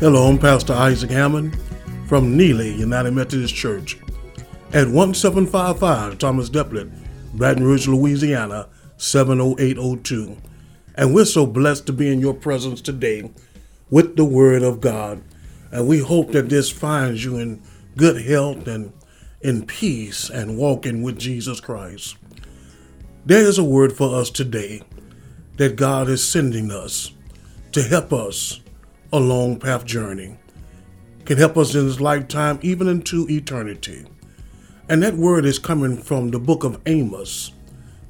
Hello, I'm Pastor Isaac Hammond from Neely United Methodist Church at 1755 Thomas Delpit, Baton Rouge, Louisiana 70802. And we're so blessed to be in your presence today with the Word of God. And we hope that this finds you in good health and in peace and walking with Jesus Christ. There is a word for us today that God is sending us to help us a long path journey, can help us in this lifetime, even into eternity. And that word is coming from the book of Amos,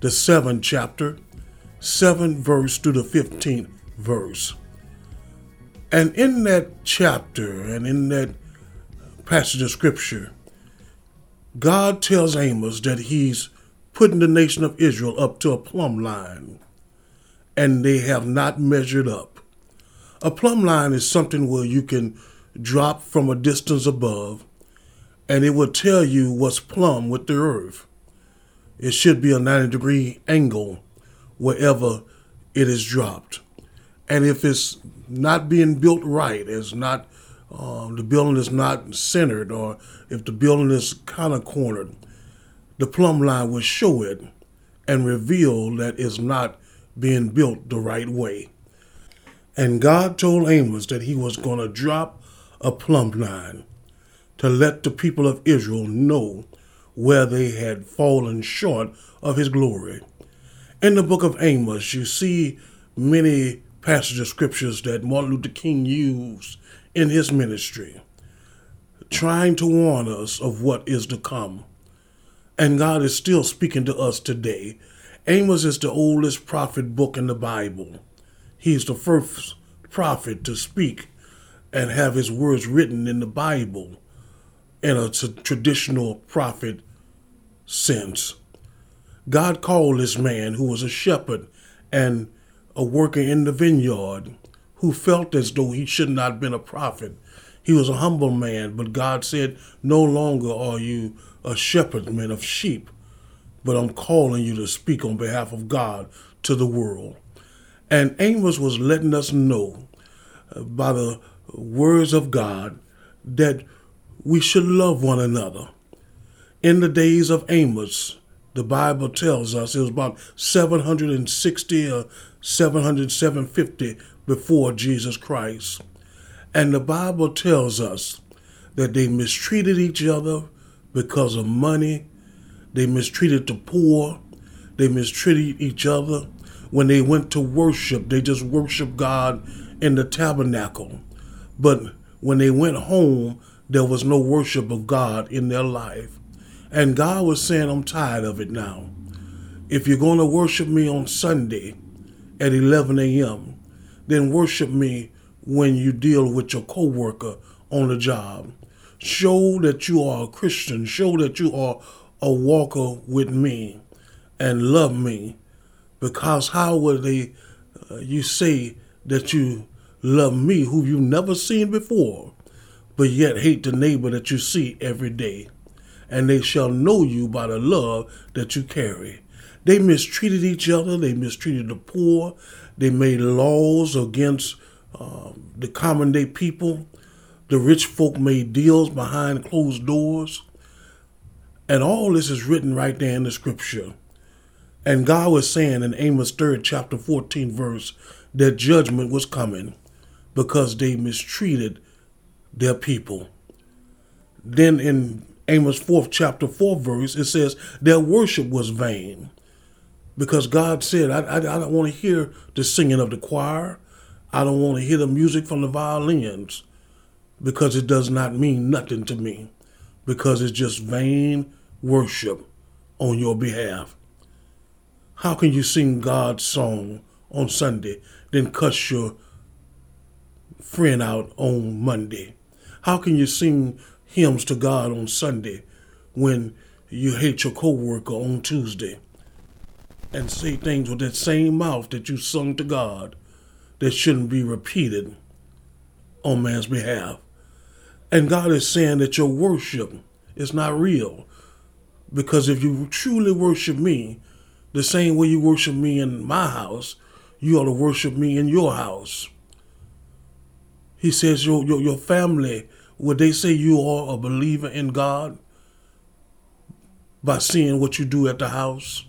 the seventh chapter, seventh verse to the 15th verse. And in that chapter and in that passage of scripture, God tells Amos that he's putting the nation of Israel up to a plumb line, and they have not measured up. A plumb line is something where you can drop from a distance above and it will tell you what's plumb with the earth. It should be a 90 degree angle wherever it is dropped. And if it's not being built right, it's not um, the building is not centered, or if the building is kind of cornered, the plumb line will show it and reveal that it's not being built the right way. And God told Amos that he was going to drop a plumb line to let the people of Israel know where they had fallen short of his glory. In the book of Amos, you see many passages of scriptures that Martin Luther King used in his ministry, trying to warn us of what is to come. And God is still speaking to us today. Amos is the oldest prophet book in the Bible. He's the first prophet to speak and have his words written in the Bible in a t- traditional prophet sense. God called this man who was a shepherd and a worker in the vineyard who felt as though he should not have been a prophet. He was a humble man, but God said, No longer are you a shepherdman of sheep, but I'm calling you to speak on behalf of God to the world. And Amos was letting us know by the words of God that we should love one another. In the days of Amos, the Bible tells us it was about 760 or 700, 750 before Jesus Christ. And the Bible tells us that they mistreated each other because of money, they mistreated the poor, they mistreated each other when they went to worship, they just worshiped God in the tabernacle. But when they went home, there was no worship of God in their life. And God was saying, I'm tired of it now. If you're going to worship me on Sunday at 11 a.m., then worship me when you deal with your coworker on the job. Show that you are a Christian. Show that you are a walker with me and love me because how will they, uh, you say that you love me, who you've never seen before, but yet hate the neighbor that you see every day? And they shall know you by the love that you carry. They mistreated each other, they mistreated the poor, they made laws against uh, the common day people. The rich folk made deals behind closed doors. And all this is written right there in the scripture. And God was saying in Amos 3rd, chapter 14, verse, that judgment was coming because they mistreated their people. Then in Amos 4th, chapter 4, verse, it says, their worship was vain. Because God said, I, I, I don't want to hear the singing of the choir. I don't want to hear the music from the violins because it does not mean nothing to me because it's just vain worship on your behalf. How can you sing God's song on Sunday, then cuss your friend out on Monday? How can you sing hymns to God on Sunday when you hate your coworker on Tuesday and say things with that same mouth that you sung to God that shouldn't be repeated on man's behalf? And God is saying that your worship is not real. Because if you truly worship me, the same way you worship me in my house, you ought to worship me in your house. He says your, your, your family, would they say you are a believer in God by seeing what you do at the house?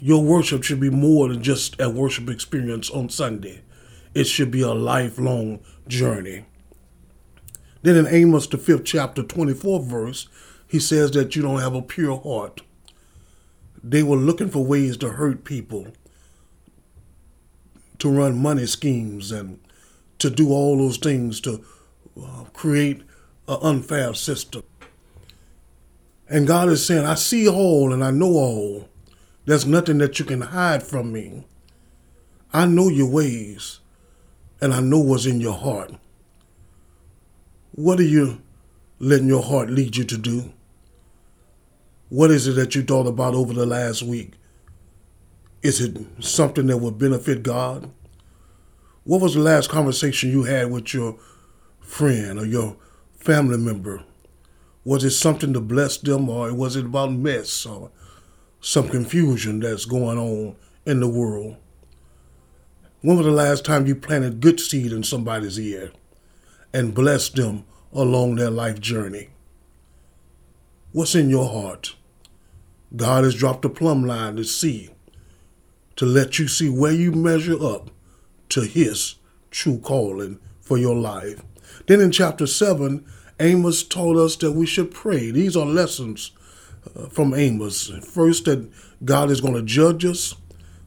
Your worship should be more than just a worship experience on Sunday. It should be a lifelong journey. Then in Amos, the fifth chapter, 24 verse, he says that you don't have a pure heart. They were looking for ways to hurt people, to run money schemes, and to do all those things to uh, create an unfair system. And God is saying, I see all and I know all. There's nothing that you can hide from me. I know your ways and I know what's in your heart. What are you letting your heart lead you to do? What is it that you thought about over the last week? Is it something that would benefit God? What was the last conversation you had with your friend or your family member? Was it something to bless them or was it about mess or some confusion that's going on in the world. When was the last time you planted good seed in somebody's ear and blessed them along their life journey? What's in your heart? God has dropped a plumb line to see, to let you see where you measure up to His true calling for your life. Then in chapter 7, Amos told us that we should pray. These are lessons uh, from Amos. First, that God is going to judge us.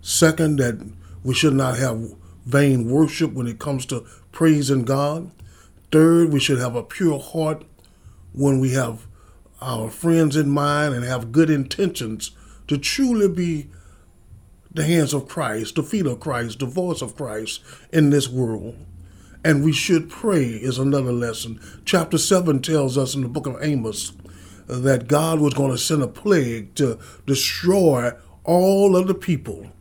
Second, that we should not have vain worship when it comes to praising God. Third, we should have a pure heart when we have our friends in mind and have good intentions to truly be the hands of Christ, the feet of Christ, the voice of Christ in this world. And we should pray is another lesson. Chapter 7 tells us in the book of Amos that God was going to send a plague to destroy all of the people.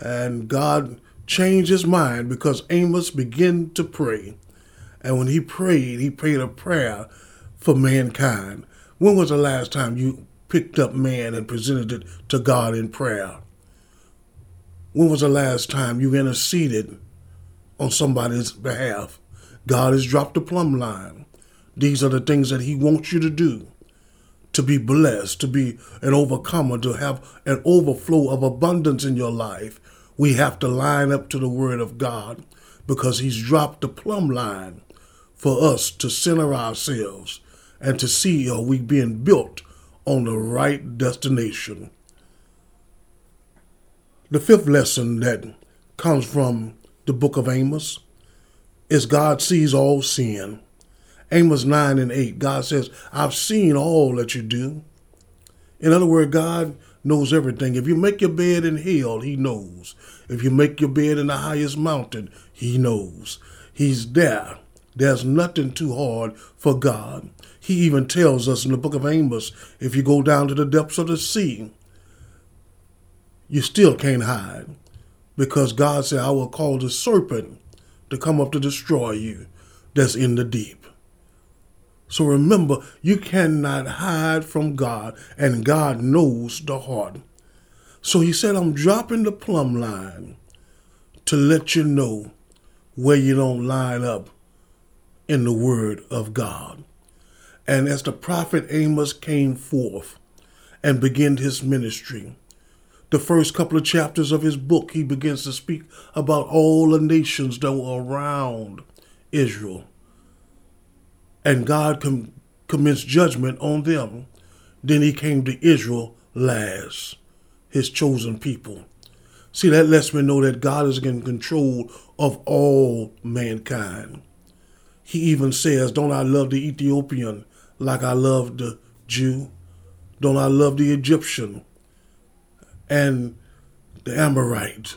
And God changed his mind because Amos began to pray. And when he prayed, he prayed a prayer for mankind. When was the last time you picked up man and presented it to God in prayer? When was the last time you interceded on somebody's behalf? God has dropped the plumb line. These are the things that he wants you to do to be blessed, to be an overcomer, to have an overflow of abundance in your life, we have to line up to the Word of God because He's dropped the plumb line for us to center ourselves and to see are we being built on the right destination. The fifth lesson that comes from the book of Amos is God sees all sin Amos 9 and 8, God says, I've seen all that you do. In other words, God knows everything. If you make your bed in hell, He knows. If you make your bed in the highest mountain, He knows. He's there. There's nothing too hard for God. He even tells us in the book of Amos if you go down to the depths of the sea, you still can't hide because God said, I will call the serpent to come up to destroy you that's in the deep. So remember, you cannot hide from God, and God knows the heart. So he said, I'm dropping the plumb line to let you know where you don't line up in the word of God. And as the prophet Amos came forth and began his ministry, the first couple of chapters of his book, he begins to speak about all the nations that were around Israel and God com- commenced judgment on them. Then he came to Israel last, his chosen people. See, that lets me know that God is in control of all mankind. He even says, Don't I love the Ethiopian like I love the Jew? Don't I love the Egyptian and the Amorite?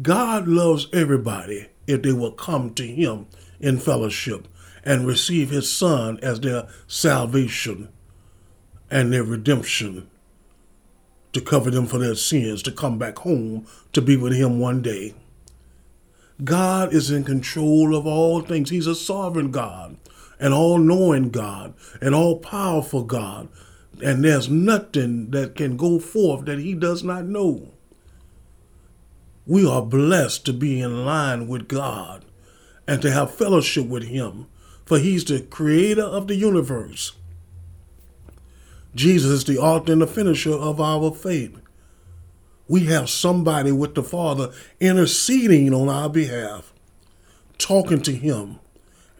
God loves everybody if they will come to Him in fellowship and receive his son as their salvation and their redemption to cover them for their sins, to come back home to be with him one day. God is in control of all things. He's a sovereign God, an all knowing God, an all powerful God. And there's nothing that can go forth that he does not know. We are blessed to be in line with God and to have fellowship with Him, for He's the creator of the universe. Jesus is the author and the finisher of our faith. We have somebody with the Father interceding on our behalf, talking to Him,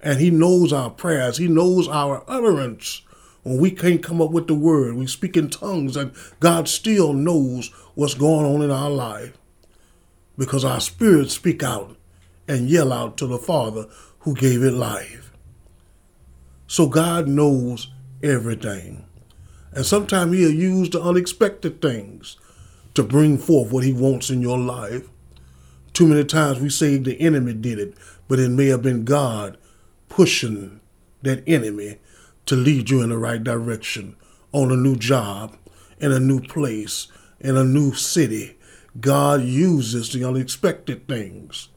and He knows our prayers, He knows our utterance. When we can't come up with the word, we speak in tongues, and God still knows what's going on in our life because our spirits speak out and yell out to the Father who gave it life. So God knows everything. And sometimes He'll use the unexpected things to bring forth what He wants in your life. Too many times we say the enemy did it, but it may have been God pushing that enemy to lead you in the right direction on a new job, in a new place, in a new city. God uses the unexpected things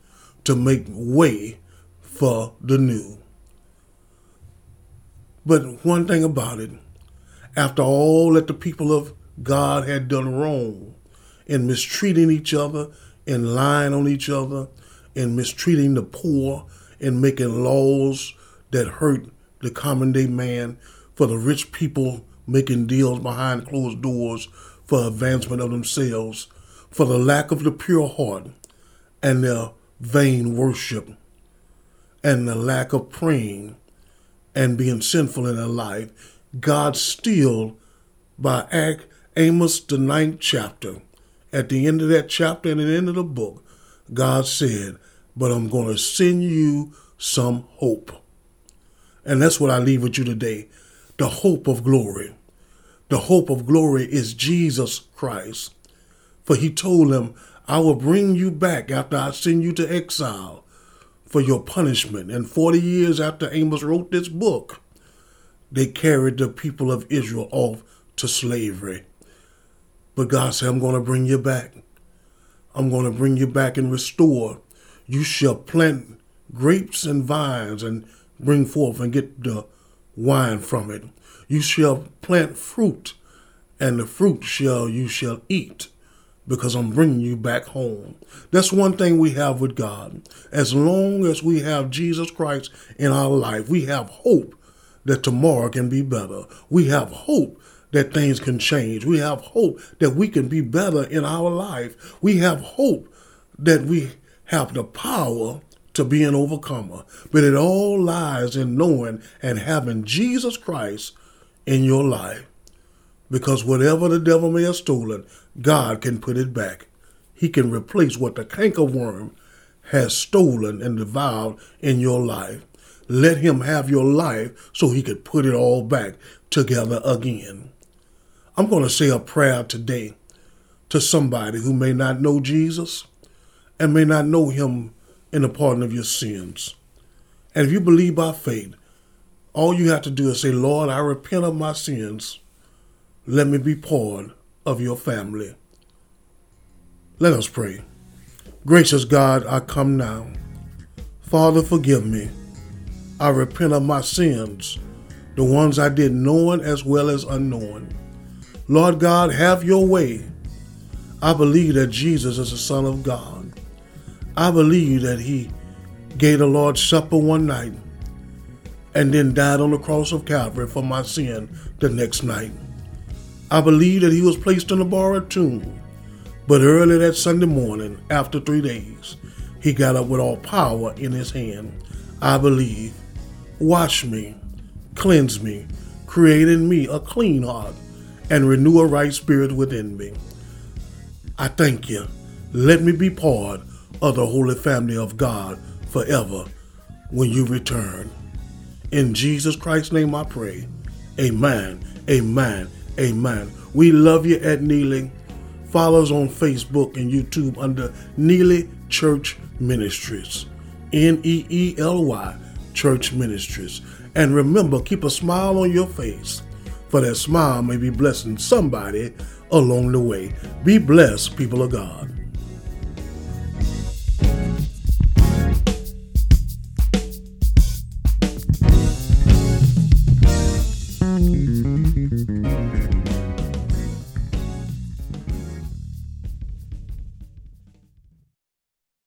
to make way for the new. But one thing about it, after all that the people of God had done wrong in mistreating each other, in lying on each other, in mistreating the poor, in making laws that hurt the common day man, for the rich people making deals behind closed doors for advancement of themselves, for the lack of the pure heart and their vain worship, and the lack of praying and being sinful in their life, God still, by Act Amos, the ninth chapter, at the end of that chapter and the end of the book, God said, But I'm going to send you some hope. And that's what I leave with you today the hope of glory. The hope of glory is Jesus Christ. For he told them, I will bring you back after I send you to exile for your punishment. And 40 years after Amos wrote this book, they carried the people of Israel off to slavery. But God said, I'm going to bring you back. I'm going to bring you back and restore. You shall plant grapes and vines and bring forth and get the wine from it. You shall plant fruit, and the fruit shall you shall eat, because I'm bringing you back home. That's one thing we have with God. As long as we have Jesus Christ in our life, we have hope that tomorrow can be better. We have hope that things can change. We have hope that we can be better in our life. We have hope that we have the power to be an overcomer. But it all lies in knowing and having Jesus Christ in your life. Because whatever the devil may have stolen, God can put it back. He can replace what the cankerworm has stolen and devoured in your life. Let him have your life so he could put it all back together again. I'm going to say a prayer today to somebody who may not know Jesus and may not know him in the pardon of your sins. And if you believe by faith, all you have to do is say, Lord, I repent of my sins. Let me be part of your family. Let us pray. Gracious God, I come now. Father, forgive me. I repent of my sins, the ones I did knowing as well as unknowing. Lord God, have your way. I believe that Jesus is the Son of God. I believe that he gave the Lord's Supper one night and then died on the cross of Calvary for my sin the next night. I believe that he was placed in a borrowed tomb, but early that Sunday morning, after three days, he got up with all power in his hand. I believe. Wash me, cleanse me, create in me a clean heart, and renew a right spirit within me. I thank you. Let me be part of the holy family of God forever when you return. In Jesus Christ's name I pray. Amen. Amen. Amen. We love you at Neely. Follow us on Facebook and YouTube under Neely Church Ministries. N E E L Y Church Ministries. And remember, keep a smile on your face, for that smile may be blessing somebody along the way. Be blessed, people of God.